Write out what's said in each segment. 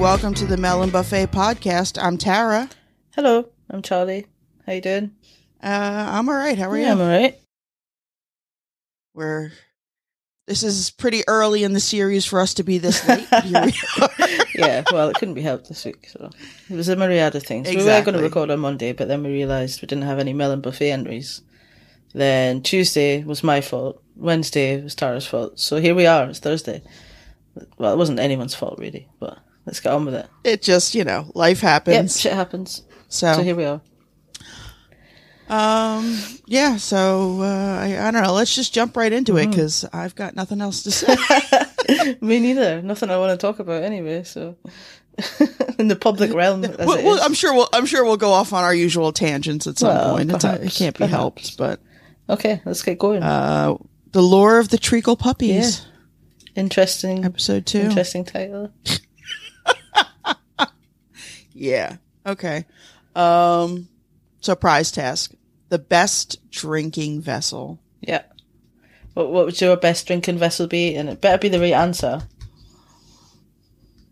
Welcome to the Melon Buffet podcast. I'm Tara. Hello, I'm Charlie. How you doing? Uh, I'm all right. How are yeah, I'm you? alright. We're this is pretty early in the series for us to be this late. Here we are. yeah, well, it couldn't be helped this week, so it was a myriad of things. We were going to record on Monday, but then we realised we didn't have any melon buffet entries. Then Tuesday was my fault. Wednesday was Tara's fault. So here we are. It's Thursday. Well, it wasn't anyone's fault really, but let's get on with it. It just you know life Yep, happens. shit happens. so So here we are. um yeah. So uh, I, I don't know. Let's just jump right into Mm-hmm. it because I've got nothing else to say. Me neither. Nothing I want to talk about anyway. So in the public realm, well, it well. I'm sure we'll I'm sure we'll go off on our usual tangents at some Well, point. Uh, it can't be perhaps. helped. But okay, let's get going. uh, the lure of the treacle puppies, interesting, episode two. interesting title. Yeah. Okay. Um surprise task. The best drinking vessel. Yeah. What what would your best drinking vessel be? And it better be the right answer.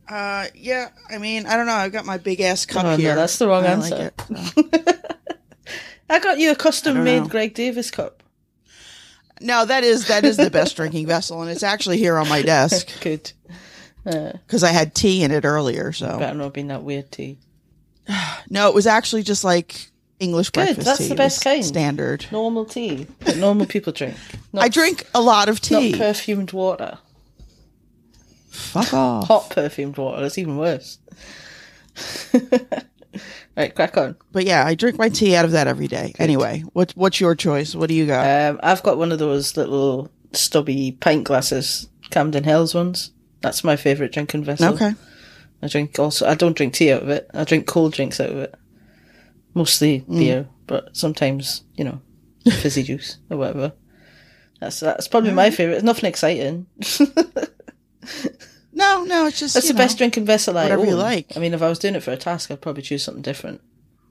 Uh yeah, I mean, I don't know. I've got my big ass cup Oh, no, here. that's the wrong I like answer. it, so. I got you a custom made know. Greg Davies cup. No, that is that is the best drinking vessel and it's actually here on my desk Good. Uh, cuz I had tea in it earlier, so. better not being that weird tea. No, it was actually just like English Good, breakfast that's tea. the best kind. Standard. Normal tea that normal people drink. Not, I drink a lot of not tea. perfumed water. Fuck off. Hot perfumed water. That's even worse. right, crack on. But yeah, I drink my tea out of that every day. Anyway, what what's your choice? What do you got? Um, I've got one of those little stubby pint glasses, Camden Hills ones. That's my favourite drinking vessel. okay. I drink also. I don't drink tea out of it. I drink cold drinks out of it. Mostly Mm. beer, but sometimes you know, fizzy juice or whatever. That's that's probably my favourite. It's nothing exciting. No, no, it's just That's you the know. best drinking vessel I whatever you own. like. I mean, if I was doing it for a task, I'd probably choose something different.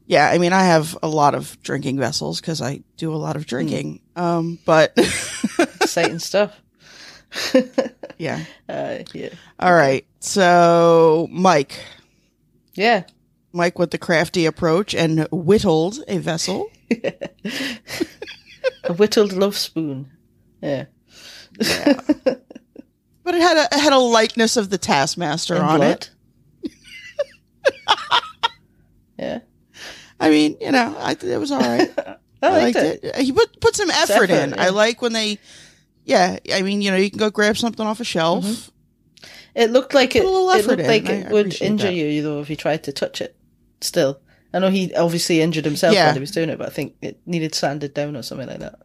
Yeah, I mean, I have a lot of drinking vessels because I do a lot of drinking. Um, but Exciting stuff. Yeah. Uh, yeah, All right. So, Mike, yeah. Mike with the crafty approach and whittled a vessel. A whittled love spoon. Yeah. But it had a it had a likeness of the Taskmaster In on blood. it. yeah. I mean, you know, I it was all right. I, I liked liked it. it. He put put some effort, effort, in. yeah. I like when they. Yeah, I mean, you know, you can go grab something off a shelf. Mm-hmm. It looked like it. It looked in. like I- it would injure that. you though if you tried to touch it. Still, I know he obviously injured himself Yeah. while he was doing it, but I think it needed sanded down or something like that.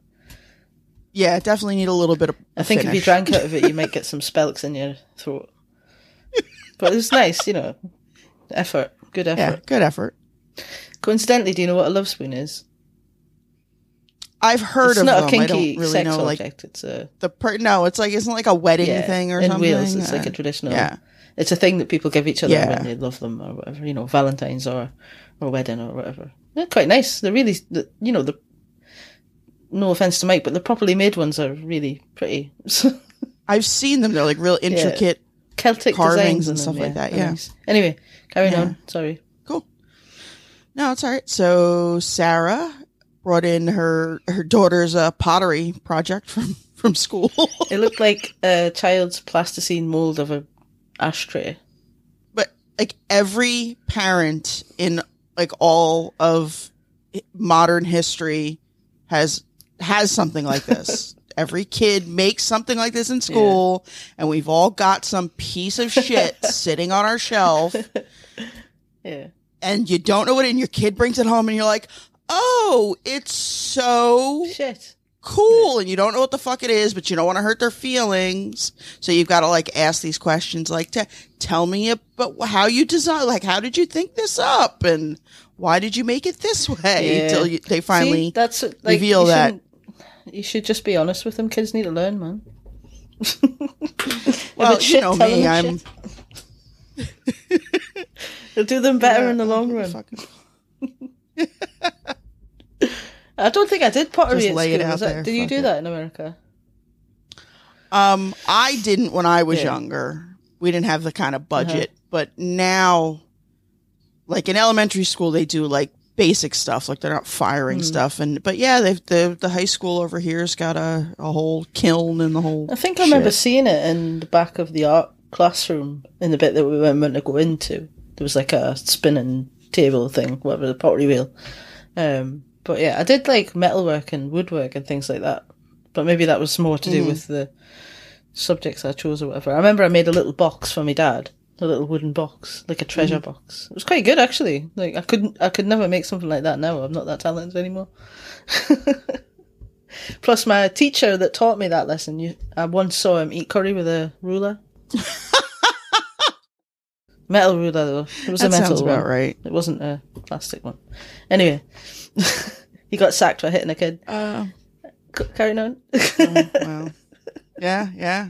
Yeah, definitely need a little bit of. I think if you finish. drank out of it, you might get some spelks in your throat. But it's nice, you know. Effort, good effort, Yeah, good effort. Coincidentally, do you know what a love spoon is? I've heard it's of not them. a kinky I don't really sex know, like object. It's a the per- no. It's like isn't like a wedding yeah, thing or in something. Wales. It's like Uh, a traditional. yeah. It's a thing that people give each other Yeah. when they love them or whatever. You know, Valentine's or or wedding or whatever. They're quite nice. They're really, the- you know, the. No offense to Mike, but the properly made ones are really pretty. I've seen them. They're like real intricate. Celtic Carvings designs and stuff them, like that, yeah. nice. Anyway, carrying Yeah. on. Sorry. Cool. No, it's all right. So Sarah brought in her her daughter's uh, pottery project from from school. It looked like a child's plasticine mold of a ashtray. but like every parent in like all of modern history has has something like this. every kid makes something like this in school and we've all got some piece of shit sitting on our shelf Yeah. and you don't know what it and your kid brings it home and you're like, "Oh, it's so Shit. cool and you don't know what the fuck it is but you don't want to hurt their feelings so you've got to like ask these questions like "Te- tell me about how you design like how did you think this up and why did you make it this way Yeah. till you, they finally See, that's like, reveal you that. You should just be honest with them. Kids need to learn, man. Well you know me i'm. It'll do them better in the long run. Fucking- I don't think I did pottery Just lay it school. out Was there, did you do it. that in America? um i didn't when i was Yeah. younger we didn't have the kind of budget. Uh-huh. But now, like in elementary school, they do like basic stuff, like they're not firing Hmm. stuff. And but yeah, they've the the high school over here's got a a whole kiln and the whole. I think I remember seeing it in the back of the art classroom in the bit that we weren't meant to go into. There was like a spinning table thing, whatever, the pottery wheel. Um, but yeah, I did like metalwork and woodwork and things like that. But maybe that was more to do with the subjects I chose or whatever. I remember I made a little box for my dad, a little wooden box, like a treasure box. It was quite good actually. Like I couldn't, I could never make something like that now. I'm not that talented anymore. Plus, my teacher that taught me that lesson, you, I once saw him eat curry with a ruler. metal ruler, though. It was That a metal sounds about one. right. It wasn't a plastic one. Anyway, he got sacked for hitting a kid. Uh, C- carrying on. well, yeah, yeah.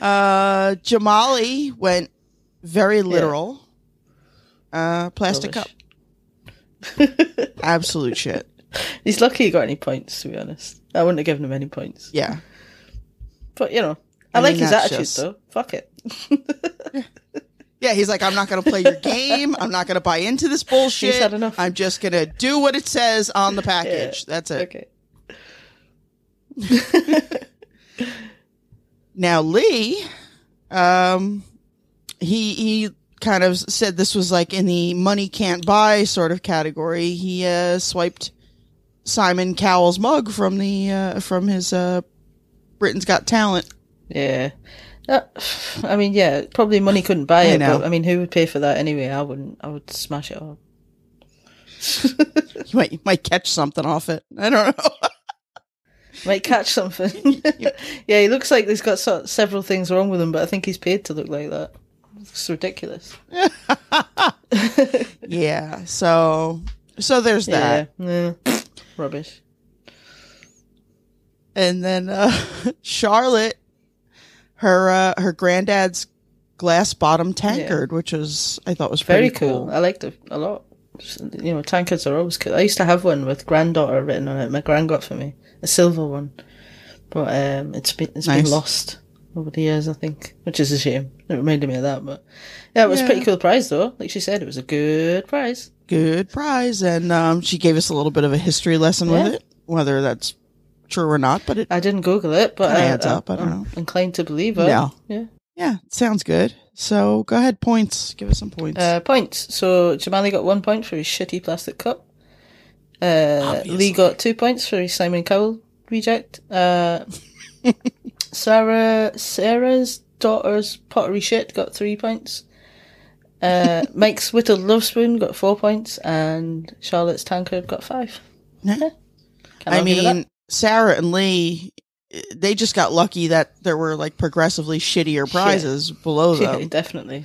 Uh, Jamali went very literal. Uh, plastic cup, absolute shit. He's lucky he got any points, to be honest. I wouldn't have given him any points. Yeah, But, you know, I, I like his attitude, just- though. Fuck it. yeah. Yeah, he's like, I'm not going to play your game. I'm not going to buy into this bullshit. He's had enough. I'm just going to do what it says on the package. That's it. Okay. Now Lee, um, he he kind of said this was like in the money can't buy sort of category. He uh, swiped Simon Cowell's mug from the uh, from his uh, Britain's Got Talent. Yeah. Uh, I mean, yeah, probably money couldn't buy I it, know. but I mean, who would pay for that anyway? I wouldn't. I would smash it up. You might you might catch something off it. I don't know. Might catch something. yeah, he looks like he's got several things wrong with him, but I think he's paid to look like that. It's ridiculous. yeah. So so there's that. Yeah. yeah. Rubbish. And then uh, Charlotte, her uh, her granddad's glass bottom tankard, which was I thought was Very pretty cool. I liked it a lot. You know, tankards are always cool. I used to have one with granddaughter written on it. My grand got for me a silver one, but um, it's been it's Nice. been lost over the years, I think, which is a shame. It reminded me of that, but yeah, it was a Yeah. pretty cool prize though. Like she said, it was a good prize. good prize and um, she gave us a little bit of a history lesson with it whether that's true or not but it I didn't Google it, but I, adds up, I don't I'm know. inclined to believe it. Yeah. yeah. yeah sounds good so go ahead points give us some points Uh, points. So Jamali got one point for his shitty plastic cup. Uh, Lee got two points for his Simon Cowell reject. Uh, Sarah Sarah's daughter's pottery shit got three points. Uh, Mike's whittled love spoon got four points, and Charlotte's tankard got five. Yeah. I argue with that. mean sarah and lee eh, they just got lucky that there were like progressively shittier prizes below yeah, them definitely.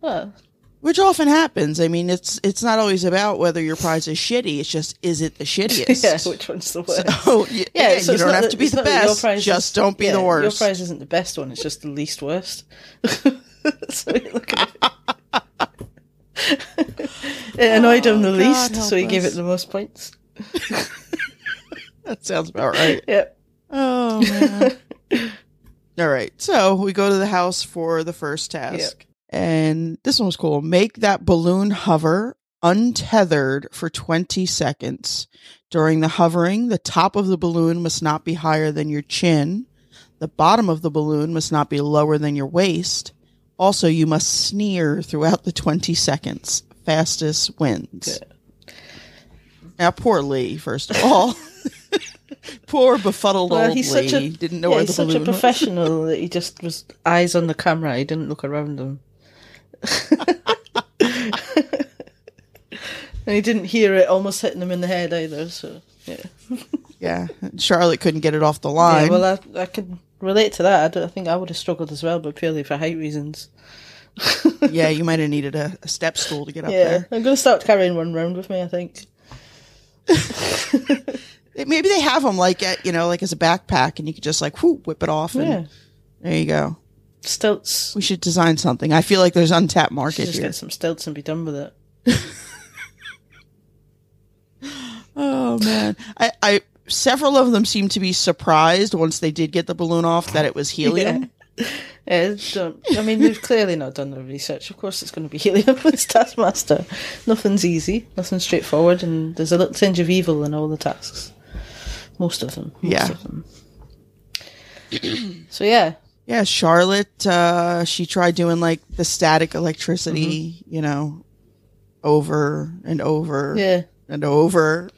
Well, which often happens i mean it's it's not always about whether your prize is shitty it's just is it the shittiest yeah, which one's the worst? so y- Yeah, so you don't have that- to be the not that your best just is- don't be yeah, the Your prize isn't the best one; it's just the least worst. so look at it. it annoyed him the Oh, God least, so he gave it the most points. that sounds about right Yeah, Oh man. All right. So we go to the house for the first task. And this one was cool. Make that balloon hover untethered for 20 seconds. During the hovering, the top of the balloon must not be higher than your chin. The bottom of the balloon must not be lower than your waist. Also, you must sneer throughout the 20 seconds. Fastest wins. Now, poor Lee, first of all. Poor befuddled well, old he's Lee. such a Didn't know yeah, where the he's such a professional that he just was eyes on the camera. He didn't look around him, and he didn't hear it almost hitting him in the head either. So yeah. Yeah, Charlotte couldn't get it off the line. Yeah, well, I, I can relate to that. I, I think I would have struggled as well, but purely for height reasons. yeah, you might have needed a, a step stool to get up Yeah, there. I'm going to start carrying one round with me, I think. Maybe they have them like at you know like as a backpack, and you could just like whoo, whip it off, and Yeah. there you go. Stilts. We should design something. I feel like there's untapped market just here. get some stilts and be done with it. Oh man, I, I several of them seem to be surprised once they did get the balloon off that it was helium. Yeah, don't, I mean, we've clearly not done the research. Of course, it's going to be helium as taskmaster. Nothing's easy, nothing's straightforward, and there's a little tinge of evil in all the tasks. Most of them. Most Yeah. Of them. so yeah, Yeah, Charlotte, uh, she tried doing like the static electricity, you know, over and over yeah, and over.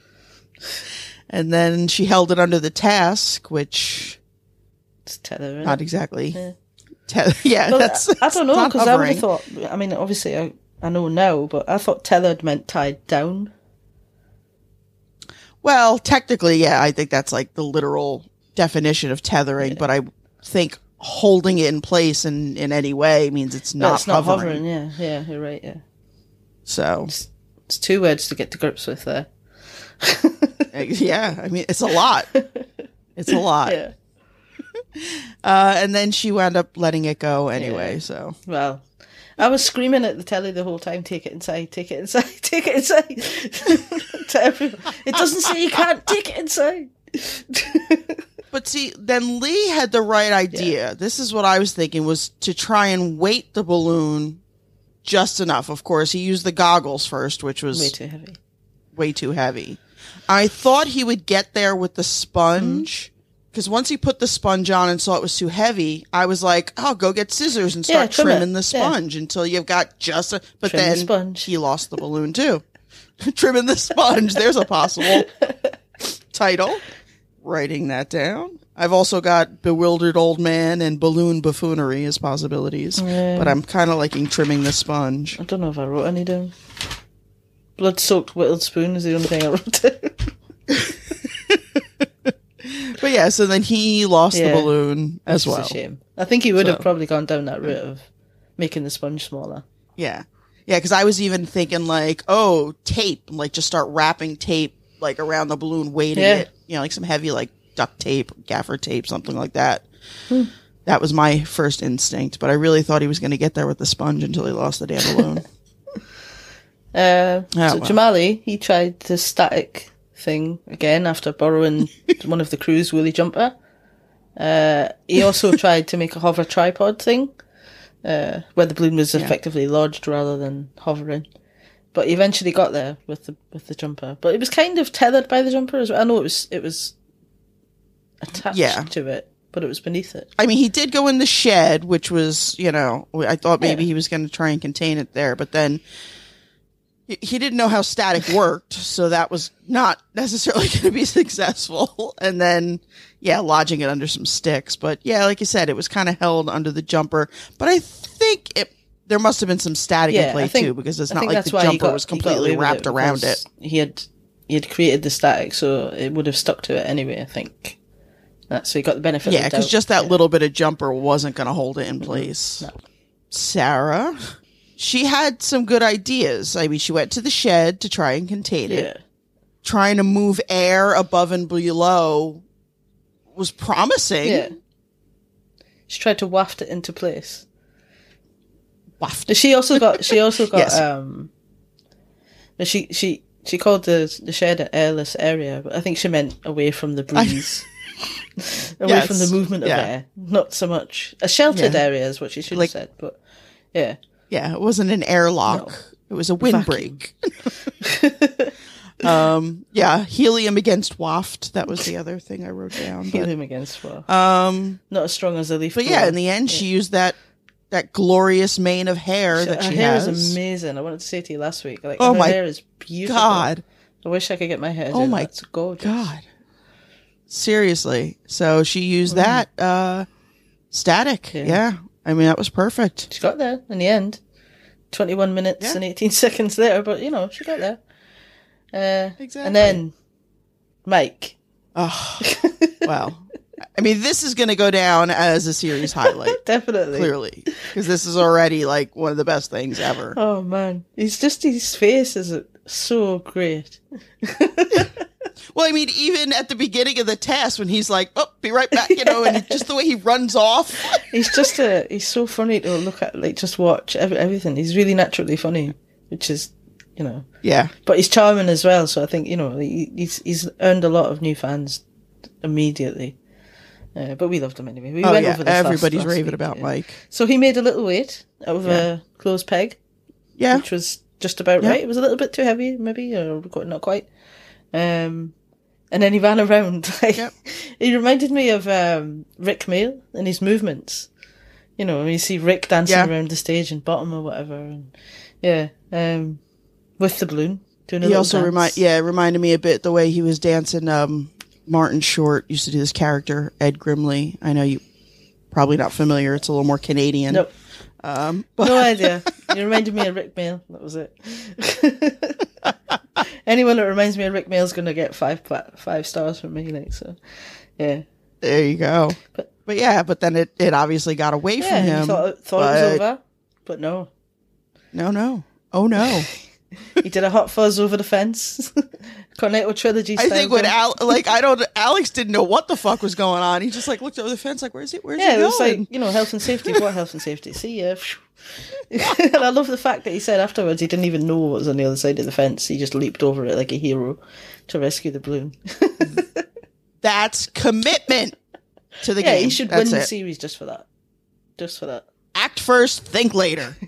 And then she held it under the task, which it's tether. not exactly. Yeah. Te- yeah, Well, that's. I, I don't know because I would have thought. I mean, obviously, I, I know now, but I thought tethered meant tied down. Well, technically, yeah, I think that's like the literal definition of tethering, but I think holding it in place in, in any way means it's No, not, it's not hovering. hovering. Yeah, yeah, you're right. Yeah, So, it's two words to get to grips with there. yeah, I mean, it's a lot. It's a lot. Yeah. Uh, and then she wound up letting it go anyway. Yeah. So Well, I was screaming at the telly the whole time, take it inside, take it inside, take it inside. to everyone. It doesn't say you can't take it inside. But see, then Lee had the right idea. This is what I was thinking was to try and weight the balloon just enough. Of course, he used the goggles first, which was Way too heavy. way too heavy. I thought he would get there with the sponge mm-hmm. Because once he put the sponge on and saw it was too heavy, I was like, "Oh, go get scissors and Yeah, start it. trimming the Yeah. sponge until you've got just a." But Trim the then sponge. he lost the balloon too. trimming the sponge. There's a possible title. Writing that down. I've also got bewildered old man and balloon buffoonery as possibilities, Yeah. but I'm kind of liking trimming the sponge. I don't know if I wrote any down. Blood soaked whittled spoon is the only thing I wrote down. But yeah, so then he lost Yeah. the balloon as It's well. a shame. I think he would have So- probably gone down that route of making the sponge smaller. Yeah. Yeah, because I was even thinking like, oh, tape, like just start wrapping tape like around the balloon, weighting Yeah. it, you know, like some heavy like duct tape, gaffer tape, something like that. Hmm. That was my first instinct, but I really thought he was going to get there with the sponge until he lost the damn balloon. Uh, Ah, so well. Jamali, he tried the static thing again after borrowing one of the crew's woolly jumper. Uh, he also tried to make a hover tripod thing, uh, where the balloon was effectively lodged rather than hovering. But he eventually got there with the with the jumper. But it was kind of tethered by the jumper as well. I know it was it was attached Yeah. to it, but it was beneath it. I mean, he did go in the shed, which was, you know, I thought maybe Yeah. he was going to try and contain it there, but then he- didn't know how static worked, so that was not necessarily going to be successful. And then, yeah, lodging it under some sticks. But yeah, like you said, it was kind of held under the jumper. But I think it there must have been some static in Yeah, play think too, because it's I not like the jumper got- was completely wrapped around it. He had he had created the static, so it would have stuck to it anyway. I think. That's so he got the benefit. Yeah, because just that little bit of jumper wasn't going to hold it in mm-hmm. place. No. Sarah, she had some good ideas. I mean, she went to the shed to try and contain it. Trying to move air above and below was promising. yeah. She tried to waft it into place. Waft. She also got. She also got. Yes. um but She she she called the the shed an airless area, but I think she meant away from the breeze. away Yes, from the movement of yeah. air, not so much a sheltered Yeah. area is what she should Like- have said. But yeah, Yeah, it wasn't an airlock. No. It was a windbreak. um, yeah, helium against waft. That was the other thing I wrote down. But, helium against well, um, not as strong as a leaf. but yeah, in the end, she used that that glorious mane of hair that her she hair has. is amazing. I wanted to say to you last week, like Oh her my hair is beautiful. God, I wish I could get my hair. Oh my that. it's gorgeous. God, seriously. So she used that uh, static. Yeah. Yeah. I mean that was perfect. She got there in the end. Twenty-one minutes Yeah. and eighteen seconds later, but you know she got there. Uh, Exactly. And then Mike. Oh, well, I mean this is going to go down as a series highlight. Definitely. clearly because this is already like one of the best things ever Oh man, he's just his face is so great. Well i mean even at the beginning of the test when he's like oh be right back you know and just the way he runs off He's just a he's so funny to look at, like just watch ev- everything. He's really naturally funny, which is you know, yeah but he's charming as well. So I think you know he, he's he's earned a lot of new fans immediately. Uh, but we loved him anyway. We Oh went yeah, over this everybody's last raving week, about yeah. Mike. So he made a little weight out of Yeah. a clothes peg, Yeah, which was just about right. It was a little bit too heavy, maybe, or not quite. Um, and then he ran around. Like, Yep. He reminded me of um, Rik Mayall and his movements. You know, when you see Rik dancing Yeah. around the stage in bottom or whatever, and yeah, um, with the balloon doing a he also dance. remind yeah reminded me a bit the way he was dancing. Um, Martin Short used to do this character Ed Grimley. I know you probably not familiar. It's a little more Canadian. Nope. Um, but No idea. You reminded me of Rik Mayall. That was it. Anyone that reminds me of Rik Mayall's going to get five five stars from me. Like so, yeah, there you go. But- But, yeah, but then it, it obviously got away yeah. from you him. thought thought it was over, but no. No, no. Oh no. He did a hot fuzz over the fence. Cornetto trilogy. I think when. Al like I don't Alex didn't know what the fuck was going on. He just like looked over the fence like where's he where's yeah, he it was like you know health and safety. What health and safety? See ya. and I love the fact that he said afterwards he didn't even know what was on the other side of the fence. He just leaped over it like a hero to rescue the balloon. That's commitment to the yeah, game. he should That's win the series just for that. Just for that. Act first, think later.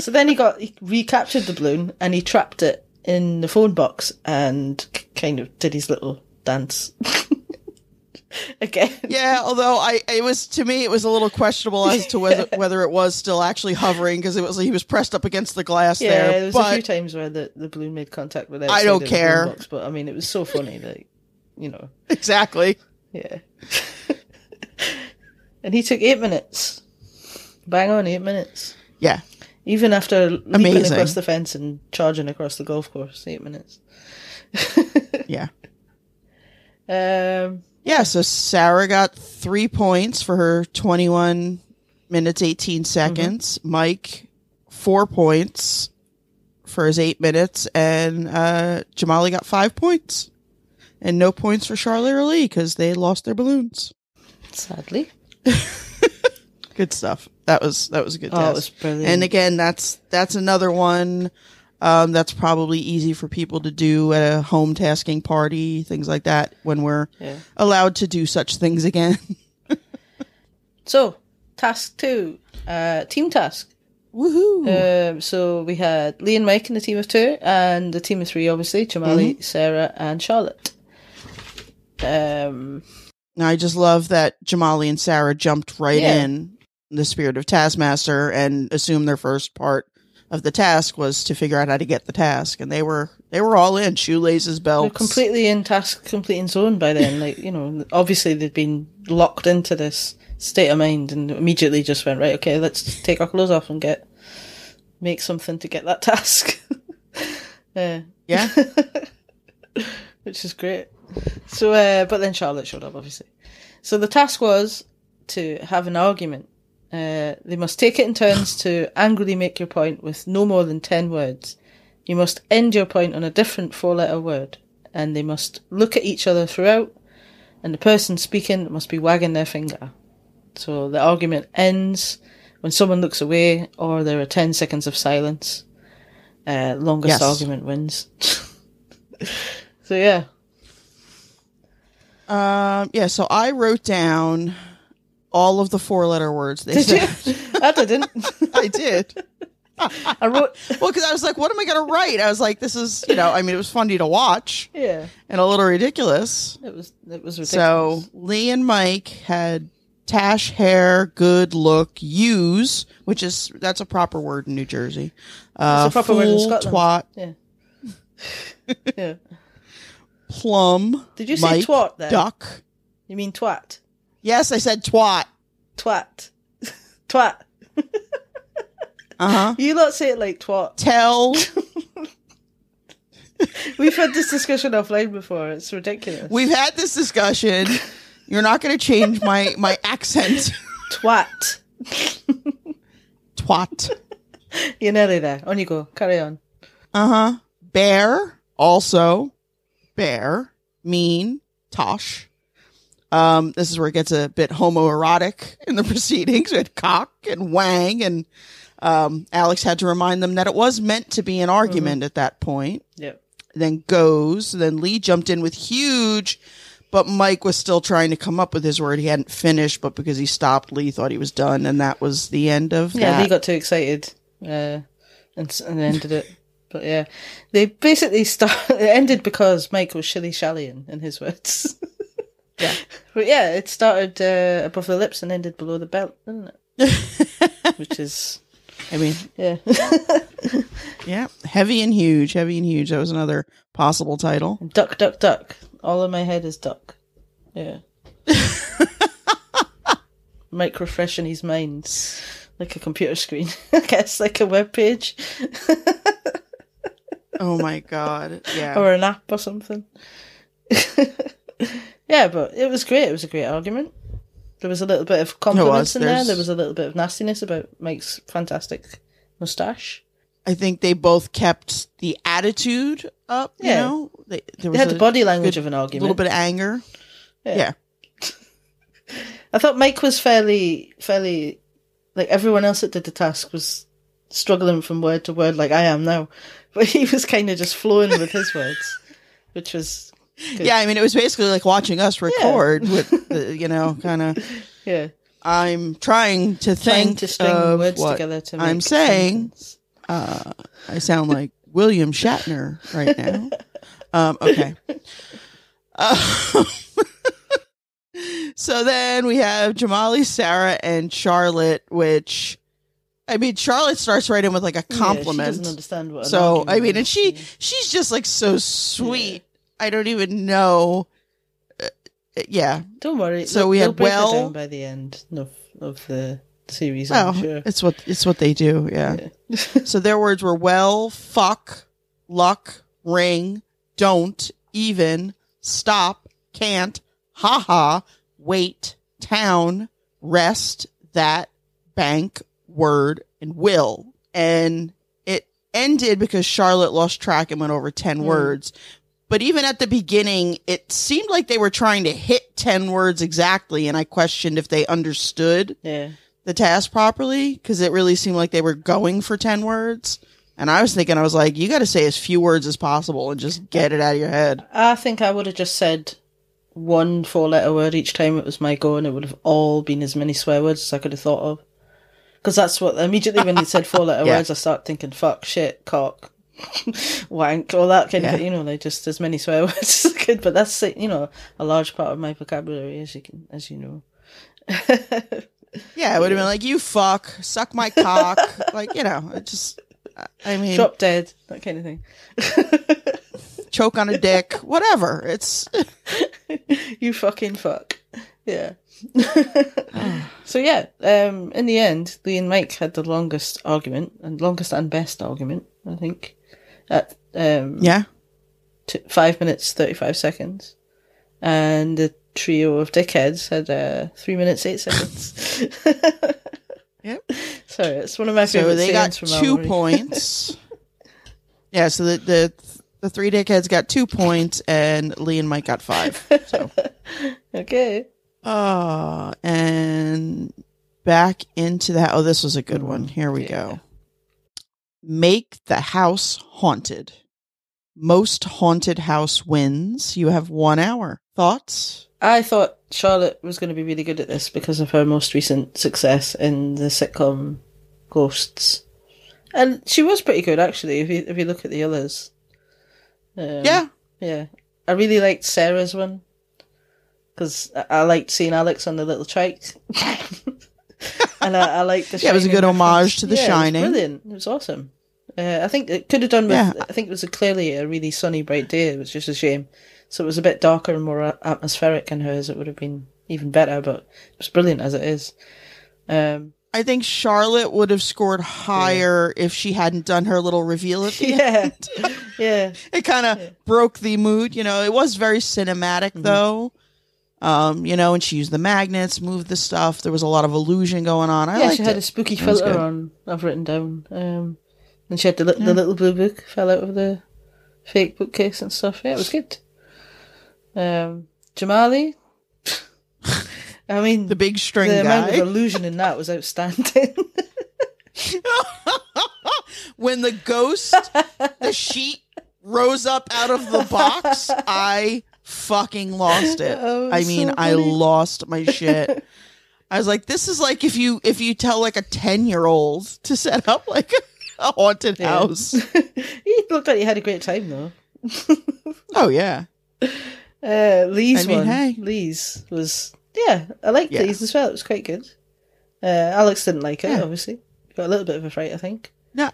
So then he got he recaptured the balloon and he trapped it in the phone box and kind of did his little dance again. Yeah, although I it was to me it was a little questionable as to whether whether it was still actually hovering because it was he was pressed up against the glass Yeah, there. Yeah, there was a few times where the, the balloon made contact with. It. I don't care. Box, but I mean, it was so funny, like you know, exactly. yeah. and he took eight minutes, bang on eight minutes, Yeah. Even after leaping Amazing. across the fence and charging across the golf course. Eight minutes. Yeah. Um, Yeah, so Sarah got three points for her 21 minutes, 18 seconds. Mike, four points for his eight minutes. And uh, Jamali got five points. And no points for Charlotte or Lee because they lost their balloons. sadly, Good stuff. That was that was a good oh, test. it was brilliant. And again, that's that's another one um, that's probably easy for people to do at a home tasking party, things like that, when we're Yeah. allowed to do such things again. So, task two, uh, team task. Woohoo! Um, so we had Lee and Mike in the team of two, and the team of three, obviously, Jamali, Mm-hmm. Sarah, and Charlotte. Um, I just love that Jamali and Sarah jumped right Yeah. in the spirit of Taskmaster and assumed their first part of the task was to figure out how to get the task, and they were they were all in shoelaces, they're belts. completely in task, completing zone by then. Like you know, obviously they'd been locked into this state of mind, and immediately just went right. Okay, let's take our clothes off and get make something to get that task. uh, Yeah, which is great. So, uh, but then Charlotte showed up, obviously. So the task was to have an argument. Uh, they must take it in turns to angrily make your point with no more than 10 words. You must end your point on a different four letter word, and they must look at each other throughout, and the person speaking must be wagging their finger. So the argument ends when someone looks away, or there are 10 seconds of silence. Uh, longest Yes. argument wins. so yeah, um, yeah. So I wrote down all of the four letter words they Did you? I didn't. I did. I wrote. Well, because I was like, what am I going to write? I was like, this is, you know, I mean, it was funny to watch Yeah, and a little ridiculous. it was. It was ridiculous. So Lee and Mike had tash hair, good look, use, which is that's a proper word in New Jersey. Uh, It's a proper word in Scotland. Twat, yeah, yeah. plum. Did you say Mike, twat there? Duck. You mean twat? Yes, I said twat. Twat. twat. Uh huh. You lot say it like twat. Tell. We've had this discussion offline before. It's ridiculous. We've had this discussion. You're not going to change my my accent. twat. Twat. You're nearly there. On you go. Carry on. Uh huh. Bear. Also, bear. Mean. Tosh. Um, this is where it gets a bit homoerotic in the proceedings with cock and wang, and um, Alex had to remind them that it was meant to be an argument at that point. Yep. Then goes. Then Lee jumped in with huge but Mike was still trying to come up with his word. He hadn't finished, but because he stopped, Lee thought he was done, and that was the end of Yeah, that. Lee got too excited uh, and, and ended it. But yeah, they basically start. It ended because Mike was shilly shallying, in his words. Yeah. But yeah, it started uh, above the lips and ended below the belt, didn't it? Which is I mean, yeah, yeah, heavy and huge, heavy and huge. That was another possible title. duck, duck, duck. All in my head is duck. Yeah. Mike refreshing his mind like a computer screen. I guess like a web page Oh my god, yeah. or an app or something. Yeah, but it was great. It was a great argument. There was a little bit of compliments in there. There was a little bit of nastiness about Mike's fantastic moustache. I think they both kept the attitude up. You Yeah. know, they, there They was had a the body language good of an argument, a little bit of anger. Yeah. yeah. I thought Mike was fairly, fairly, like everyone else that did the task was struggling from word to word, like I am now. But he was kind of just flowing with his words, which was. Yeah, I mean, it was basically like watching us record with, the, you know, kind of. yeah, I'm trying to trying think to string words together to make I'm saying. Uh, I sound like William Shatner right now. Um, okay. Uh, so then we have Jamali, Sarah, and Charlotte, which. I mean, Charlotte starts right in with like a Yeah, compliment. she doesn't understand what. so I mean, and she she's just like so sweet. I don't even know. Uh, yeah. Don't worry. So we had well- by the end of of the series. Oh, I'm sure. it's what it's what they do. Yeah. Yeah. so their words were well, fuck, luck, ring, don't, even, stop, can't, haha, wait, town, rest, that, bank, word, and will. And it ended because Charlotte lost track and went over 10 Hmm. words. But even at the beginning, it seemed like they were trying to hit 10 words exactly. And I questioned if they understood yeah. the task properly because it really seemed like they were going for 10 words. And I was thinking, I was like, you got to say as few words as possible and just get it out of your head. I think I would have just said one four letter word each time it was my go, and it would have all been as many swear words as I could have thought of. Because that's what immediately when you said four letter Yeah. words, I start thinking fuck, shit, cock, wank, all that kind Yeah. of you know, like just as many swear words as I could. But that's you know a large part of my vocabulary, as you can as you know. Yeah, it would have been like, you fuck, suck my cock. like, you know, it just, I mean, Drop dead, that kind of thing. choke on a dick, whatever. It's, you fucking fuck. Yeah. so yeah, um, in the end, Lee and Mike had the longest argument and longest and best argument, I think, at um, yeah. t- five minutes thirty five seconds, and the trio of dickheads had uh, three minutes eight seconds. Yep. Sorry, it's one of my favorite. So they got from two Mallory. points. yeah, so the, the, the three dickheads got two points and Lee and Mike got five. So. Okay. Uh, and back into that. Oh, this was a good one. Here we yeah. go. Make the house haunted. Most haunted house wins. You have one hour. Thoughts? I thought Charlotte was going to be really good at this because of her most recent success in the sitcom Ghosts, and she was pretty good actually. If you if you look at the others, um, yeah. yeah, I really liked Sarah's one because I, I liked seeing Alex on the little trike, and I, I liked the. Yeah, it was a good homage to The Yeah, it was Shining. brilliant. It was awesome. Uh, I think it could have done with. Yeah. I think it was a, clearly a really sunny, bright day. It was just a shame. So it was a bit darker and more atmospheric in hers. It would have been even better, but it was brilliant as it is. Um, I think Charlotte would have scored higher if she hadn't done her little reveal at the yeah, end. yeah, it kind of broke the mood. You know, it was very cinematic Mm-hmm. though. Um, you know, and she used the magnets, moved the stuff. There was a lot of illusion going on. I yeah. She had it. a spooky filter on. I've written down. Um, and she had the, li- the little blue book fell out of the fake bookcase and stuff. Yeah, it was good. Um, Jamali. I mean, the big string the amount of illusion in that was outstanding. when the ghost, the sheet rose up out of the box, I fucking lost it. Oh, I mean, so I lost my shit. I was like, this is like if you if you tell like a ten year old to set up like a haunted Yeah. house. he looked like he had a great time though. Oh yeah. Uh, Lee's I mean, one. hey. Lee's was yeah. I liked Yeah. Lee's as well. It was quite good. Uh, Alex didn't like it. Yeah. Obviously, got a little bit of a fright. I think. No,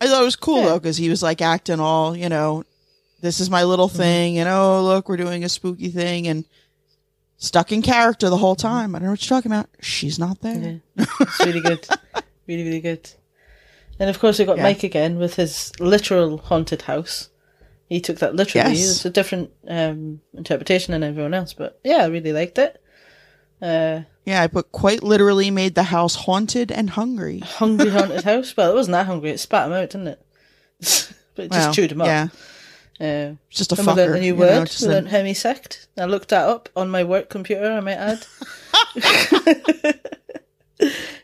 I thought it was cool Yeah. though because he was like acting all you know. This is my little Mm-hmm. thing, and oh look, we're doing a spooky thing, and stuck in character the whole time. I don't know what you're talking about. She's not there. Yeah, it's really good. really, really good. And of course, we got Yeah. Mike again with his literal haunted house. He took that literally. Yes. It's a different um, interpretation than everyone else, but yeah, I really liked it. Uh, Yeah, I put quite literally made the house haunted and hungry. hungry haunted house. Well, it wasn't that hungry. It spat him out, didn't it? but it just Well, chewed him up. Yeah, Uh, just a and we learned a new word. know, we a- learned hemisect. I looked that up on my work computer. I might add,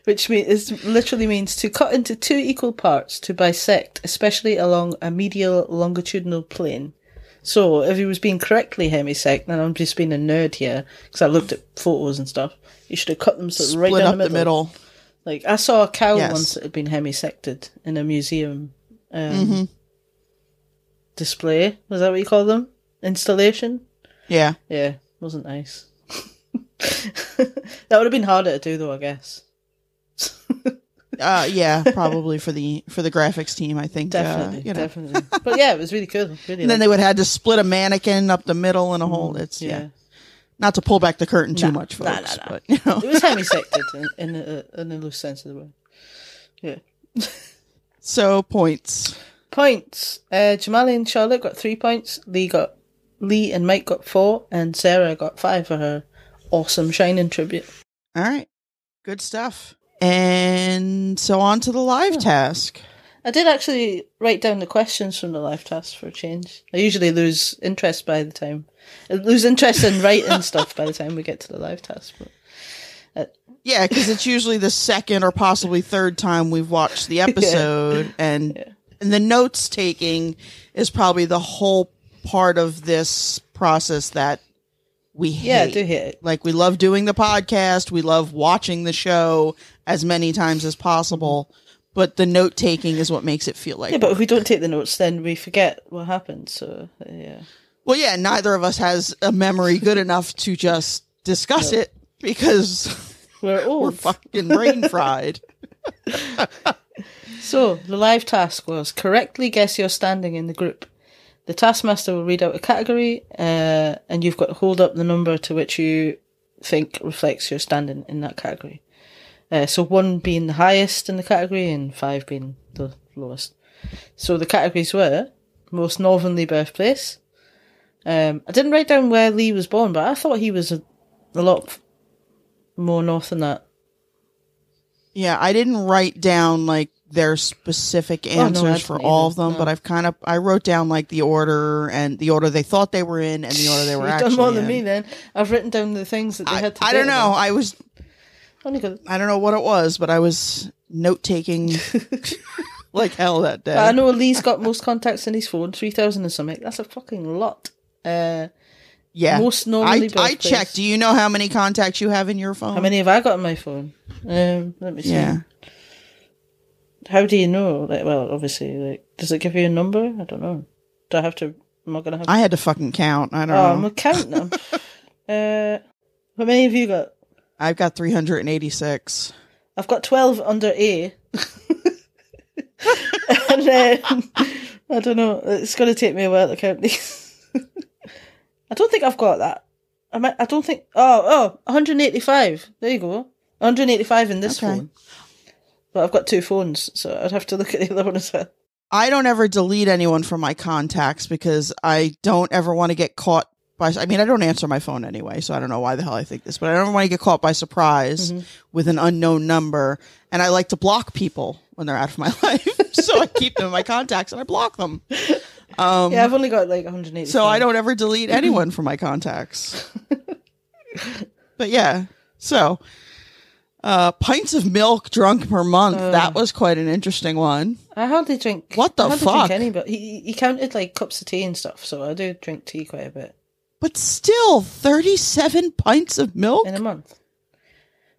which mean, is literally means to cut into two equal parts to bisect, especially along a medial longitudinal plane. So, if he was being correctly hemisect, and I'm just being a nerd here because I looked at photos and stuff, you should have cut them sort of right split down up the middle. Like I saw a cow Yes. once that had been hemisected in a museum um, Mm-hmm. display. Was that what you call them? Installation. Yeah, Yeah, wasn't nice. that would have been harder to do, though. I guess. uh, yeah, probably for the for the graphics team. I think Definitely, uh, you know. definitely. But yeah, it was really cool. Really. And then they would have had to split a mannequin up the middle in a hole. It's yeah. Mm, yeah. Not to pull back the curtain too Nah, much, folks, nah, nah. but you know. It was hemisected in, in, a, in a loose sense of the word. Yeah. So points. Points. Uh, Jamali and Charlotte got three points. Lee got Lee and Mike got four, and Sarah got five for her awesome shining tribute. All right. Good stuff. And so on to the live task. I did actually write down the questions from the live task for a change. I usually lose interest by the time I lose interest in writing stuff by the time we get to the live task. But uh, Yeah, because it's usually the second or possibly third time we've watched the episode, and and the notes taking is probably the whole part of this process that we hate. yeah, do hate. Like we love doing the podcast, we love watching the show as many times as possible, but the note taking is what makes it feel like. Yeah, but if we don't take the notes, then we forget what happened. So yeah, well, yeah, neither of us has a memory good enough to just discuss it because we're we're fucking brain fried. So, the live task was correctly guess your standing in the group. The taskmaster will read out a category, uh, and you've got to hold up the number to which you think reflects your standing in that category. Uh, so, one being the highest in the category, and five being the lowest. So, the categories were most northerly birthplace. Um, I didn't write down where Lee was born, but I thought he was a, a lot more north than that. Yeah, I didn't write down like their specific no, I answers for didn't all of them, no. but I've kind of I wrote down like the order and the order they thought they were in and the order they were You've actually done more than in. me then. I've written down the things that they I, had to I date don't know. them. I was I don't know what it was, but I was note taking like hell that day. I know Lee's got most contacts in his phone, 3,000 and something. That's a fucking lot. Uh, yeah, most normally I, I checked. Do you know how many contacts you have in your phone? how many have I got in my phone? Um, let me see. Yeah, How do you know? Like, well, obviously, like, does it give you a number? I don't know. Do I have to? Am I gonna have? I had to fucking count. I don't oh, know. I'm counting them. uh, how many have you got? I've got three hundred and eighty six. I've got 12 under A. and then, I don't know, it's to take me a while to count these. I don't think I've got that. I might, I don't think, oh, oh, 185. There you go. 185 in this Okay. phone. But I've got two phones, so I'd have to look at the other one as well. I don't ever delete anyone from my contacts because I don't ever want to get caught by. I mean, I don't answer my phone anyway, so I don't know why the hell I think this, but I don't want to get caught by surprise Mm-hmm. with an unknown number. And I like to block people when they're out of my life, so I keep them in my contacts and I block them. Um, yeah, I've only got like 180. so I don't ever delete anyone from my contacts. but yeah, so uh, pints of milk drunk per month. that was quite an interesting one. I hardly drink. What the I hardly fuck? Drink any, but he he counted like cups of tea and stuff, so I do drink tea quite a bit. But still, 37 pints of milk? in a month.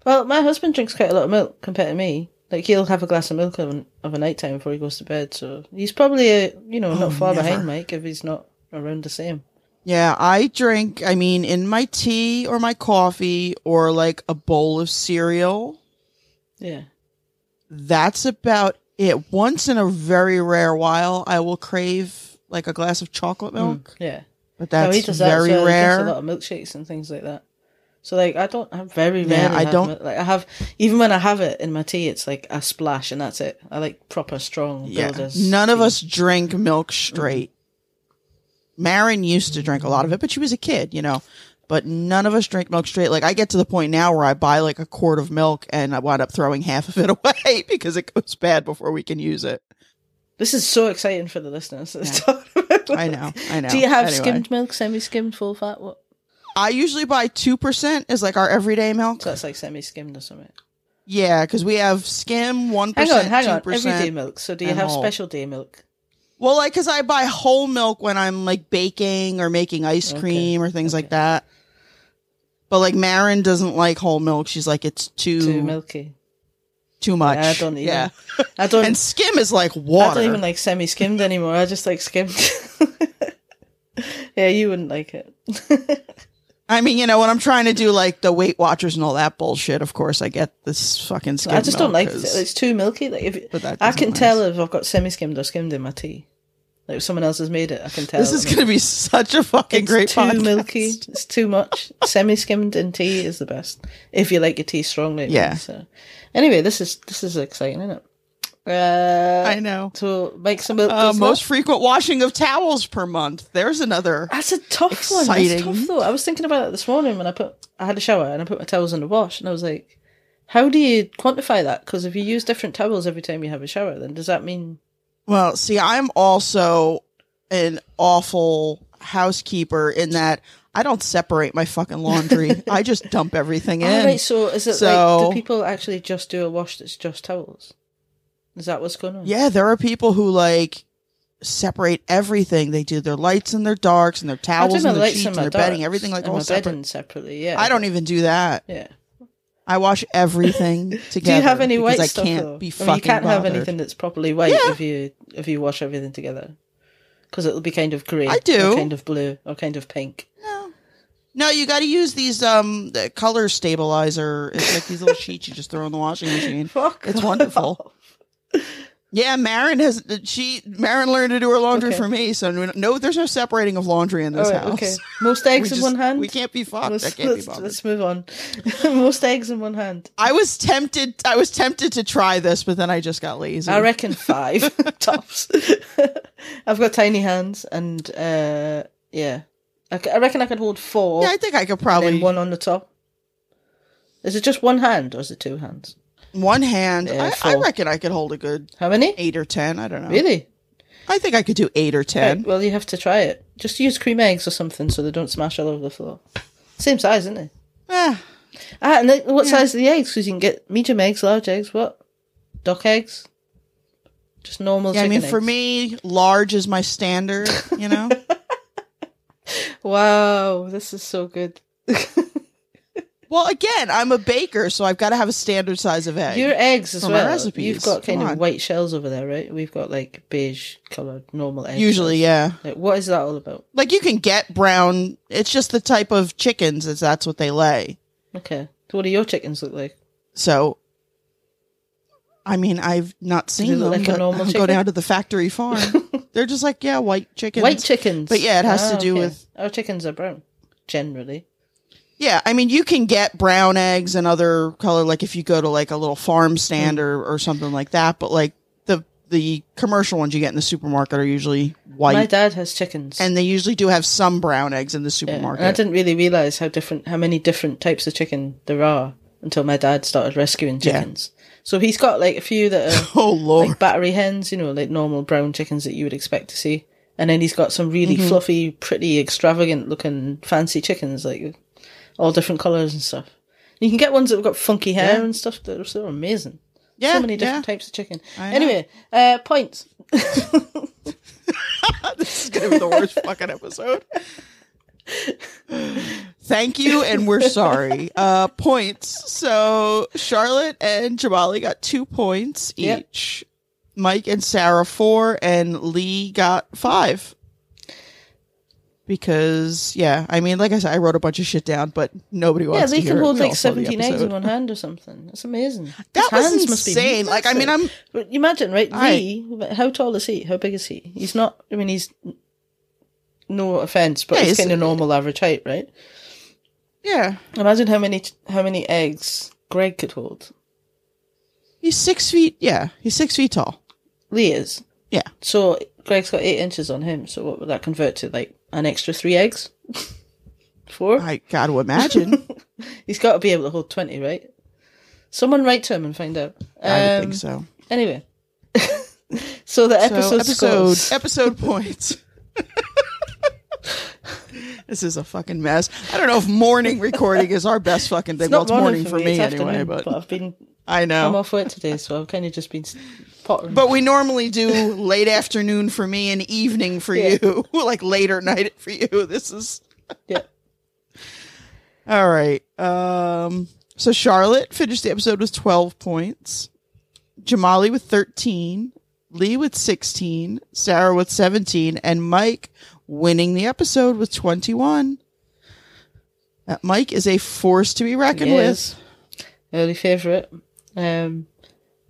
Well, my husband drinks quite a lot of milk compared to me. Like he'll have a glass of milk of, an, of a night time before he goes to bed. So he's probably a, you know not Oh, far never. behind Mike if he's not around the same. Yeah, I drink, I mean, in my tea or my coffee or like a bowl of cereal. Yeah. That's about it. Once in a very rare while, I will crave like a glass of chocolate mm, milk, Yeah. but that's that very. He rare. a lot of milkshakes and things like that. So like I don't I very rarely Yeah, I don't- milk. like I have even when I have it in my tea it's like a splash and that's it. I like proper strong Yeah, builders. none of us drink milk straight. Marin used to drink a lot of it, but she was a kid, you know. But none of us drink milk straight. Like I get to the point now where I buy like a quart of milk and I wind up throwing half of it away because it goes bad before we can use it. This is so exciting for the listeners. About I know, I know. Do you have Anyway. skimmed milk, semi skimmed, full fat? What I usually buy two percent as like our everyday milk. so that's like semi skimmed or something. Yeah, because we have skim one Hang percent, on, hang on. Everyday milk. So do you have whole. special day milk? Well, like because I buy whole milk when I'm like baking or making ice Okay, cream or things like that. But like Marin doesn't like whole milk. She's like it's too Too too, milky. much. I don't even. Yeah, I don't. and skim is like water. I don't even like semi skimmed anymore. I just like skimmed. yeah, you wouldn't like it. I mean, you know, when I'm trying to do like the Weight Watchers and all that bullshit, of course I get this fucking skim. I just don't like it. It's too milky. Like if I can nice. tell if I've got semi skimmed or skimmed in my tea. Like if someone else has made it, I can tell. This is going to be such a fucking great. it's great too podcast. milky. It's too much. semi skimmed in tea is the best if you like your tea strongly. Yeah. So anyway, this is this is exciting, isn't it? Uh, I know. to make some milk. Uh, most frequent washing of towels per month. There's another. That's a tough one. That's Exciting. tough though. I was thinking about it this morning when I put I had a shower and I put my towels in the wash and I was like, how do you quantify that? Because if you use different towels every time you have a shower, then does that mean Well, see, I'm also an awful housekeeper in that I don't separate my fucking laundry. I just dump everything in. Oh, right, so is it So- like do people actually just do a wash that's just towels? Is that what's going on? Yeah, there are people who like separate everything. They do their lights and their darks and their towels and their sheets and and their bedding, everything like all separate. separately. Yeah, I don't even do that. Yeah. I wash everything together. Do you have any white I stuff can't though? be I fucking mean, you can't have anything that's properly white Yeah. if you if you wash everything together, because it'll be kind of grey. I do. or kind of blue, or kind of pink. No, no, you got to use these um the color stabilizer. It's like these little sheets you just throw in the washing machine. Fuck It's wonderful. Yeah, Marin has she Marin learned to do her laundry Okay. for me, so no, there's no separating of laundry in this right, house. okay. Most eggs We in one hand. We can't be fucked. Let's, I can't let's, bothered. let's move on. Most eggs in one hand. I was tempted. I was tempted to try this, but then I just got lazy. I reckon five tops. I've got tiny hands, and uh, yeah, I reckon I could hold four. yeah, I think I could probably one on the top. Is it just one hand or is it two hands? One hand. Yeah, I, I reckon I could hold a good How many? eight or ten. I don't know. Really? I think I could do eight or ten. Right, well, you have to try it. Just use cream eggs or something so they don't smash all over the floor. Same size, isn't it? Eh, Ah, and what size are the eggs? Because you can get medium eggs, large eggs, what? Duck eggs? Just normal yeah, I mean, for me, large is my standard. You know. Wow, this is so good. well, again, I'm a baker, so I've got to have a standard size of egg. Your eggs as well. recipes. You've got kind Come of on. white shells over there, right? We've got like beige coloured normal eggs. Usually, yeah. Like, what is that all about? Like you can get brown. It's just the type of chickens. Is that's what they lay. Okay. So what do your chickens look like? So, I mean, I've not seen look them. like a but normal I'll go chicken? down to the factory farm. They're just like yeah, white chickens. White chickens. But yeah, it has to Ah, do okay. with- Our chickens are brown, generally. Yeah, I mean, you can get brown eggs and other color, like if you go to like a little farm stand or, or something like that. But like the the commercial ones you get in the supermarket are usually white, My dad has chickens. and they usually do have some brown eggs in the Yeah, supermarket. And I didn't really realize how different, how many different types of chicken there are until my dad started rescuing Yeah. chickens. So he's got like a few that are oh lord! like battery hens, you know, like normal brown chickens that you would expect to see. And then he's got some really Mm-hmm. fluffy, pretty, extravagant looking fancy chickens, like all different colours and stuff. You can get ones that have got funky hair Yeah. and stuff that are so amazing. yeah, so many yeah. different types of chicken. Anyway, uh, points. this is gonna be the worst fucking episode. Thank you, and we're sorry. Uh, points. So Charlotte and Jamali got two points Yep. each. Mike and Sarah four, and Lee got five. Because yeah, I mean, like I said, I wrote a bunch of shit down, but nobody Yeah, wants they to hear can hold like seventeen eggs in one hand or something. That's amazing. That His was hands must be insane. Like, I mean. I'm But imagine, right? I- Lee, how tall is he? How big is he? He's not. I mean, he's no offense, but Yeah, he's he's- kind of normal average height, right? yeah. Imagine how many how many eggs Greg could hold. He's six feet. Yeah, he's six feet tall. Lee is. Yeah. So Greg's got eight inches on him. So what would that convert to? Like an extra three eggs? Four? I got to imagine. He's got to be able to hold 20, right? Someone write to him and find out. I Um, think so. Anyway. so the episode, so episode episode points. this is a fucking mess. I don't know if morning recording is our best fucking thing. It's well, it's morning for me it's anyway, afternoon, but I've been I know I'm off work today, so I've kind of just been But we normally do late afternoon for me and evening for Yeah. you, like later night for you. This is yeah. all right. Um, so Charlotte finished the episode with twelve points, Jamali with thirteen, Lee with sixteen, Sarah with seventeen, and Mike winning the episode with twenty-one. That Mike is a force to be reckoned with. Early favourite. Um,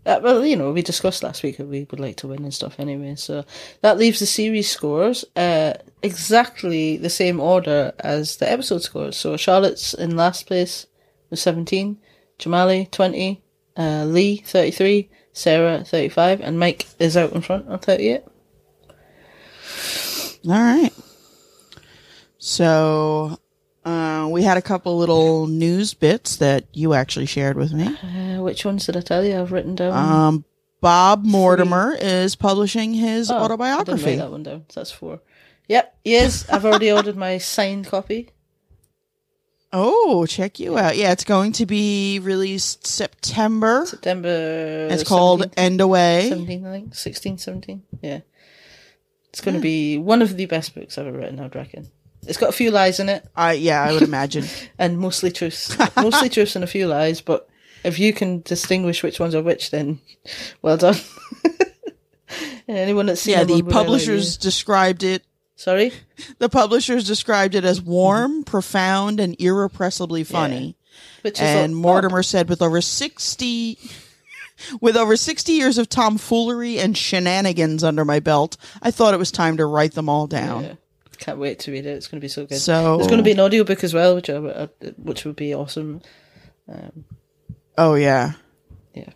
uh, well, you know, we discussed last week that we would like to win and stuff anyway. So that leaves the series scores uh, exactly the same order as the episode scores. So Charlotte's in last place with 17, Jamali 20, uh, Lee 33, Sarah 35, and Mike is out in front on 38. All right. So uh, we had a couple little news bits that you actually shared with me. Uh, which ones did I tell you? I've written down. Um, Bob Mortimer is publishing his Oh, I didn't autobiography. write that one down. So that's four. Yep, he is. I've already ordered my signed copy. Oh, check you out. Yeah, it's going to be released September. September. It's called 17th, And Away. 17, I think. 16, 17. Yeah. It's going to be one of the best books I've ever written, I'd reckon. It's got a few lies in it, I yeah, I would imagine. and mostly truths. mostly truths and a few lies, but if you can distinguish which ones are which, then well done. Anyone that's seen yeah, the would really like publishers you. described it. Sorry? The publishers described it as warm, mm-hmm. profound, and irrepressibly funny. Which is And a- Mortimer said, with over sixty, with over sixty years of tomfoolery and shenanigans under my belt, I thought it was time to write them all down. Yeah. Can't wait to read it. It's going to be so good. So There's going to be an audiobook as well, which I, uh, which would be awesome. oh yeah, yeah.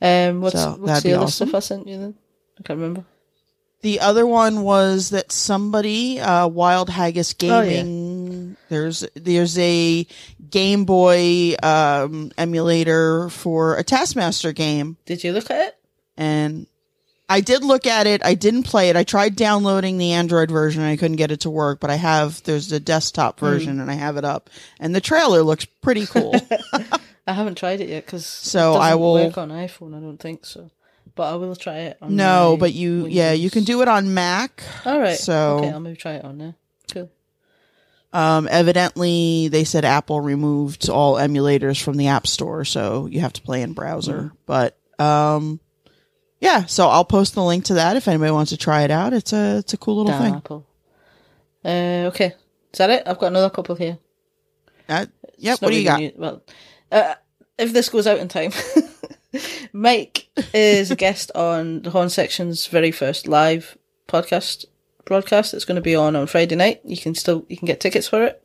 Um, what's So, what's the other awesome. stuff I sent you then? I can't remember. The other one was that somebody, uh, Wild Haggis Oh, yeah. Gaming. There's there's a Game Boy um, emulator for a Taskmaster game, Did you look at it? and I did look at it. I didn't play it. I tried downloading the Android version. and I couldn't get it to work, but I have there's the desktop Hmm. version, and I have it up. And the trailer looks pretty cool. I haven't tried it yet because So it doesn't I will- work on iPhone. I don't think so, but I will try it. On no, but you yeah you can do it on Mac. All right. so- okay, I'll maybe try it on there. Cool. Um, evidently, they said Apple removed all emulators from the App Store, so you have to play in browser. But um, yeah, so I'll post the link to that if anybody wants to try it out. It's a it's a cool little Damn thing. Apple. Uh, okay, is that it? I've got another couple here. Uh, yep. What do you got? new- Well, uh, if this goes out in time, Mike is a guest on the Horne Section's very first live podcast broadcast. It's going to be on on Friday night. You can still you can get tickets for it.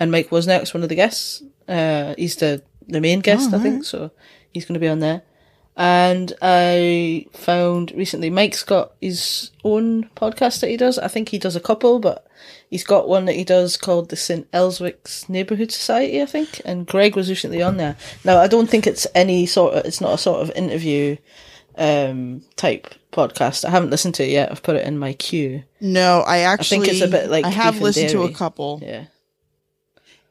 And Mike was next one of the guests. Uh, he's the the main guest, I think. So he's going to be on there. And I found recently Mike's got his own podcast that he does. I think he does a couple, but he's got one that he does called the St. Elswick's Neighbourhood Society, I think. And Greg was recently on there. Now, I don't think it's any sort of, it's not a sort of interview um, type podcast. I haven't listened to it yet. I've put it in my queue. No, I actually think it's a bit like I have listened to a couple. Yeah.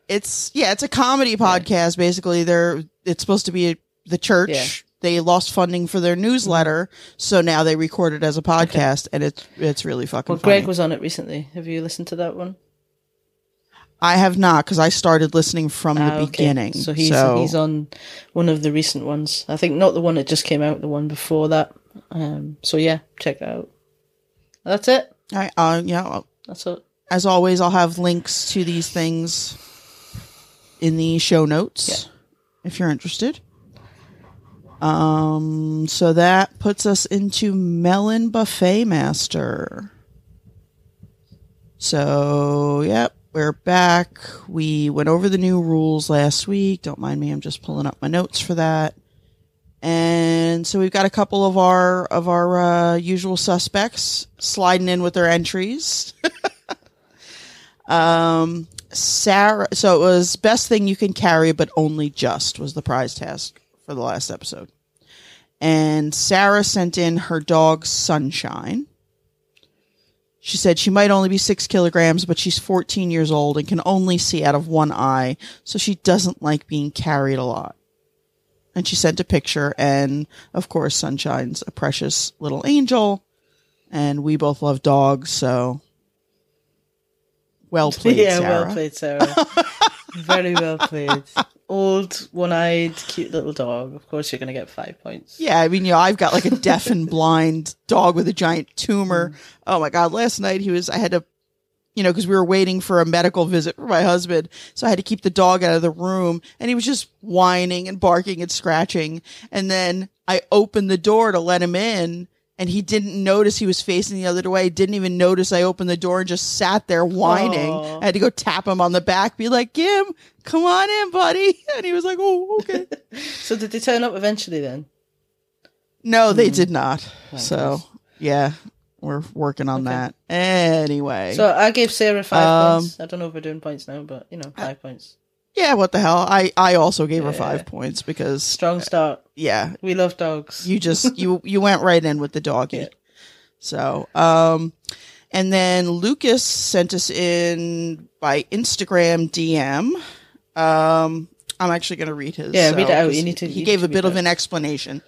It's yeah, it's a comedy podcast. Basically, they're it's supposed to be the church. Yeah. They lost funding for their newsletter, so now they record it as a podcast, and it's it's really fucking Well, funny. Greg was on it recently. Have you listened to that one? I have not because I started listening from the Ah, okay. beginning. So he's he's on one of the recent ones. I think not the one that just came out, the one before that. Um, so yeah, check that out. That's it. I, uh, yeah. That's it. As always, I'll have links to these things in the show notes if you're interested. Um, so that puts us into Melon Buffet Master. So, yep, we're back. We went over the new rules last week. Don't mind me, I'm just pulling up my notes for that. And so we've got a couple of our of our uh, usual suspects sliding in with their entries. um, Sarah. So it was best thing you can carry, but only just was the prize task for the last episode. And Sarah sent in her dog Sunshine. She said she might only be six kilograms, but she's 14 years old and can only see out of one eye, so she doesn't like being carried a lot. And she sent a picture, and of course, Sunshine's a precious little angel, and we both love dogs, so well played, yeah, Sarah. well played, Sarah. Very well played. Old, one-eyed, cute little dog. Of course, you're going to get five points. Yeah, I mean, you know, I've got like a deaf and blind dog with a giant tumor. Mm. Oh my god, last night he was I had to you know, because we were waiting for a medical visit for my husband. So I had to keep the dog out of the room and he was just whining and barking and scratching. And then I opened the door to let him in and he didn't notice he was facing the other way. Didn't even notice I opened the door and just sat there whining. Aw. I had to go tap him on the back, be like, Kim, come on in, buddy. And he was like, Oh, okay. So did they turn up eventually then? No, they did not. Thank so yeah, we're working on Okay. that. Anyway, So I gave Sarah five Um, points. I don't know if we're doing points now, but you know, five points. Yeah, what the hell? I I also gave her Yeah. five points because Strong start. yeah, We love dogs. you just you you went right in with the doggy. Yeah. So um, and then Lucas sent us in by Instagram DM. Um, I'm actually going to read his. Yeah, read it out. 'cause You need to- He you gave need a to bit read of it. an explanation.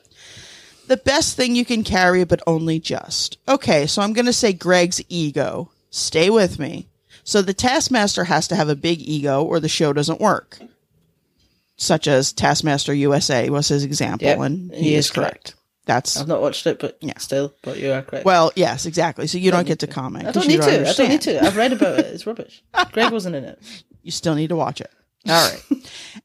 The best thing you can carry, but only just. Okay, so I'm going to say Greg's ego. Stay with me. So the Taskmaster has to have a big ego, or the show doesn't work. Such as Taskmaster USA was his example, Yep, and he is correct. That's I've not watched it, but Yeah. still, but you are correct. well, yes, exactly. So you don't, need get to comment. I don't need to. I don't need to. I've read about it. It's rubbish. Greg wasn't in it. You still need to watch it. All right.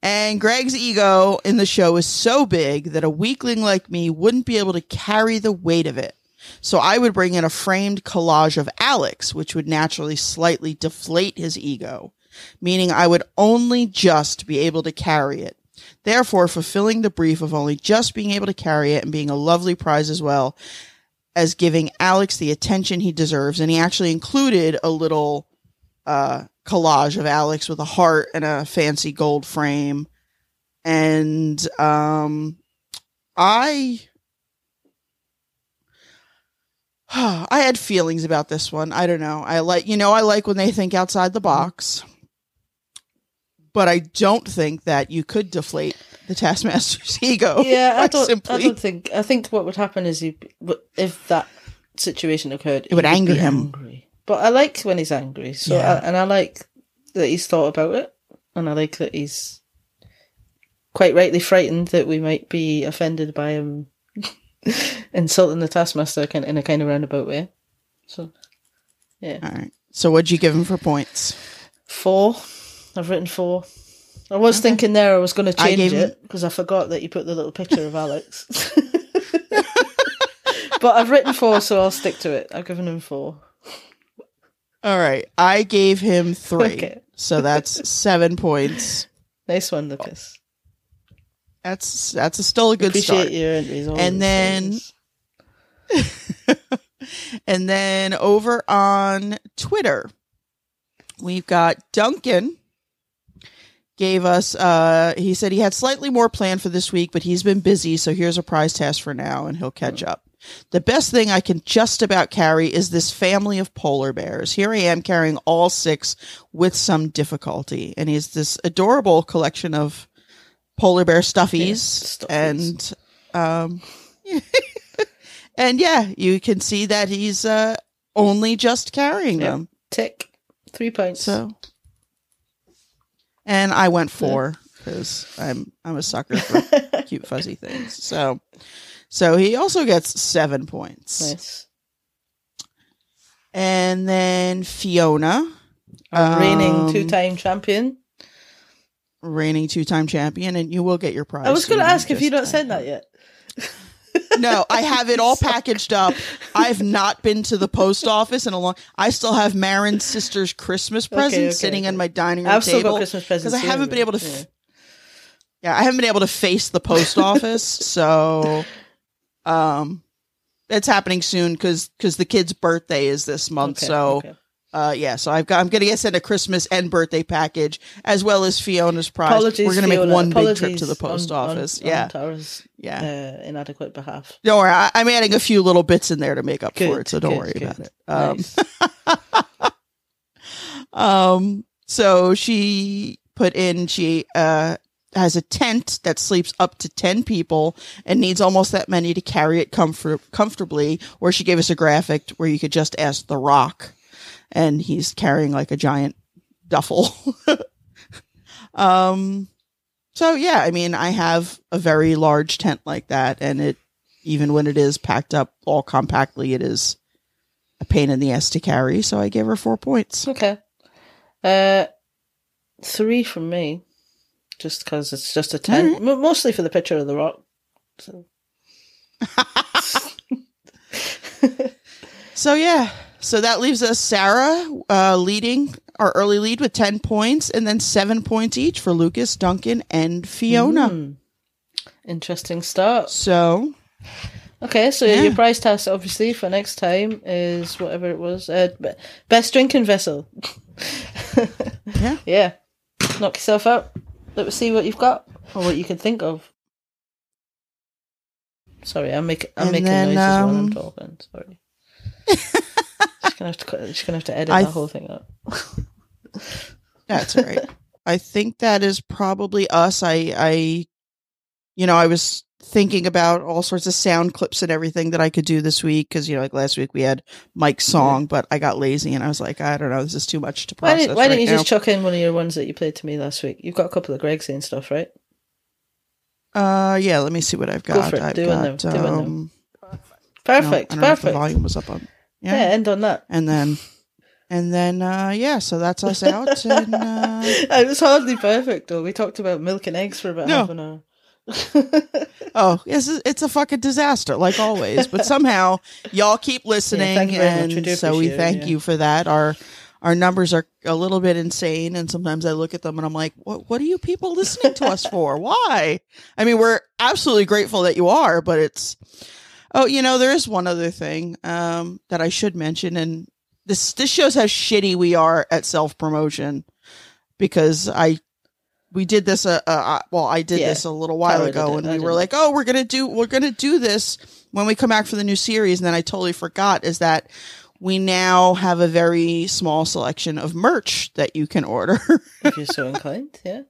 and Greg's ego in the show is so big that a weakling like me wouldn't be able to carry the weight of it. So I would bring in a framed collage of Alex, which would naturally slightly deflate his ego, meaning I would only just be able to carry it. Therefore, fulfilling the brief of only just being able to carry it and being a lovely prize as well as giving Alex the attention he deserves. And he actually included a little uh, collage of Alex with a heart and a fancy gold frame. And um, I. I had feelings about this one. I don't know. I like, you know, I like when they think outside the box, but I don't think that you could deflate the Taskmaster's ego. Yeah, I don't. I don't think. I think what would happen is he, if that situation occurred, It would anger him. Angry. But I like when he's angry. So Yeah. I, and I like that he's thought about it, and I like that he's quite rightly frightened that we might be offended by him insulting the taskmaster kind in a kind of roundabout way. So yeah, All right. So, what'd you give him for points? four. I've written four. I was thinking there I was going to change it because I forgot that you put the little picture of Alex. but I've written four, so I'll stick to it. I've given him four. All right. I gave him three. Okay. So that's seven points. Nice one, Lucas. That's that's a still a good Appreciate start. your. And then- And then over on Twitter, we've got Duncan gave us uh he said he had slightly more planned for this week, but he's been busy, so here's a prize test for now and he'll catch up. The best thing I can just about carry is this family of polar bears. Here I am carrying all six with some difficulty. And he's this adorable collection of polar bear stuffies. stuffies. And um and yeah, you can see that he's uh only just carrying Yeah. them. tick three points. So and I went four because I'm I'm a sucker for cute fuzzy things. So, so he also gets seven points, Nice. and then Fiona, Our reigning Um, two-time champion. Reigning two time champion, and you will get your prize. I was going to ask if you not sent that yet. No, I have it all packaged up. I've not been to the post office in a long. I still have Marin's sister's Christmas present okay, sitting okay. on my dining room I've still table got Christmas presents because I haven't been able to. F- yeah, I haven't been able to face the post office, so um, it's happening soon because because the kid's birthday is this month. Okay, so okay. Uh, yeah, so I've got I'm gonna get sent a Christmas and birthday package as well as Fiona's prize. apologies. We're gonna make Fiona. one big trip to the post on- on- office. on yeah, Tara's yeah. uh, inadequate behalf. Don't worry, I, I'm adding a few little bits in there to make up for it, so don't good, worry good. about it. Um, Nice. um, so she put in she uh has a tent that sleeps up to ten people and needs almost that many to carry it comfort comfortably. Or she gave us a graphic where you could just ask the Rock, and he's carrying like a giant duffel. um, so yeah, I mean, I have a very large tent like that, and it even when it is packed up all compactly, it is a pain in the ass to carry. So I gave her four points. Okay. Uh, three from me, just because it's just a 10 M- mostly for the picture of the rock. So So yeah, so that leaves us Sarah uh, leading our early lead with ten points, and then seven points each for Lucas, Duncan, and Fiona. Hmm. interesting start. So Okay, so Yeah. your prize task obviously for next time is whatever it was. Uh, best drinking vessel. Yeah. Yeah. Knock yourself out. Let us see what you've got or what you can think of. Sorry, I'm making I'm And making then, noises while I'm um, talking. Sorry. gonna have to cut, just gonna have to edit I that whole thing up. that's all right. I think that is probably us. I, I, you know, I was thinking about all sorts of sound clips and everything that I could do this week because you know, like last week we had Mike's song, but I got lazy and I was like, I don't know, this is too much to Why, process. did, why right didn't you now. just chuck in one of your ones that you played to me last week? You've got a couple of Greg's and stuff, right? Uh, yeah. Let me see what I've got. Go got. for it. I've Do one now. got. Do one now. um, no, Perfect, I don't know if the perfect. volume was up on. Yeah. Yeah. end on that. and then, and then, uh, yeah. So that's us out. and uh, it was hardly perfect though. We talked about milk and eggs for about No. half an hour. oh, it's it's a fucking disaster, like always. But somehow y'all keep listening, thank you very much. We and so we thank yeah. you for that. Our our numbers are a little bit insane, and sometimes I look at them and I'm like, what What are you people listening to us for? Why? I mean, we're absolutely grateful that you are, but it's oh, you know, there is one other thing um, that I should mention, and this this shows how shitty we are at self promotion because I we did this uh, uh well I did Yeah. this a little while ago and we were like oh we're gonna do we're gonna do this when we come back for the new series and then I totally forgot is that we now have a very small selection of merch that you can order if you're so inclined, yeah.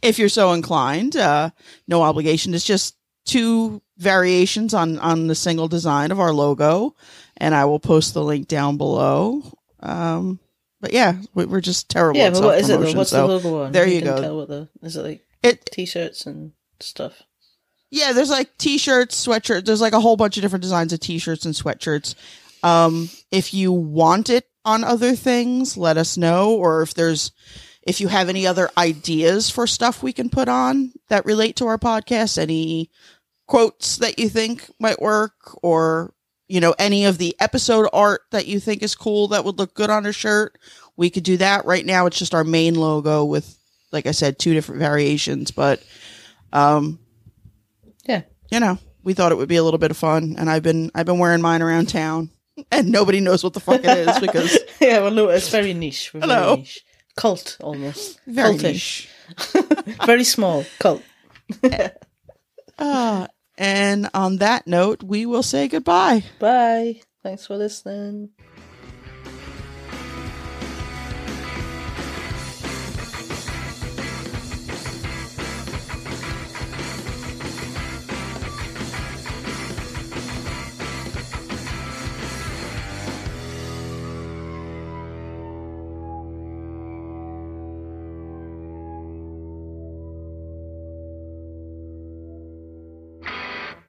if you're so inclined uh no obligation it's just two variations on on the single design of our logo and I will post the link down below um but yeah we- we're just terrible Yeah, but what is it though? What's so the logo on? there you can go. Tell what the is it like it t-shirts and stuff. Yeah, there's like t-shirts, sweatshirts. There's like a whole bunch of different designs of t-shirts and sweatshirts. Um, if you want it on other things, let us know. Or if there's, if you have any other ideas for stuff we can put on that relate to our podcast, any quotes that you think might work, or you know, any of the episode art that you think is cool that would look good on a shirt, we could do that. Right now, it's just our main logo with, like I said, two different variations, but. Um, Yeah. you know, we thought it would be a little bit of fun, and I've been I've been wearing mine around town, and nobody knows what the fuck it is because yeah, well no, it's very niche. We're Hello. very niche. Cult almost. very Cultish. niche. very small. Cult. Uh, and on that note, we will say goodbye. Bye. Thanks for listening.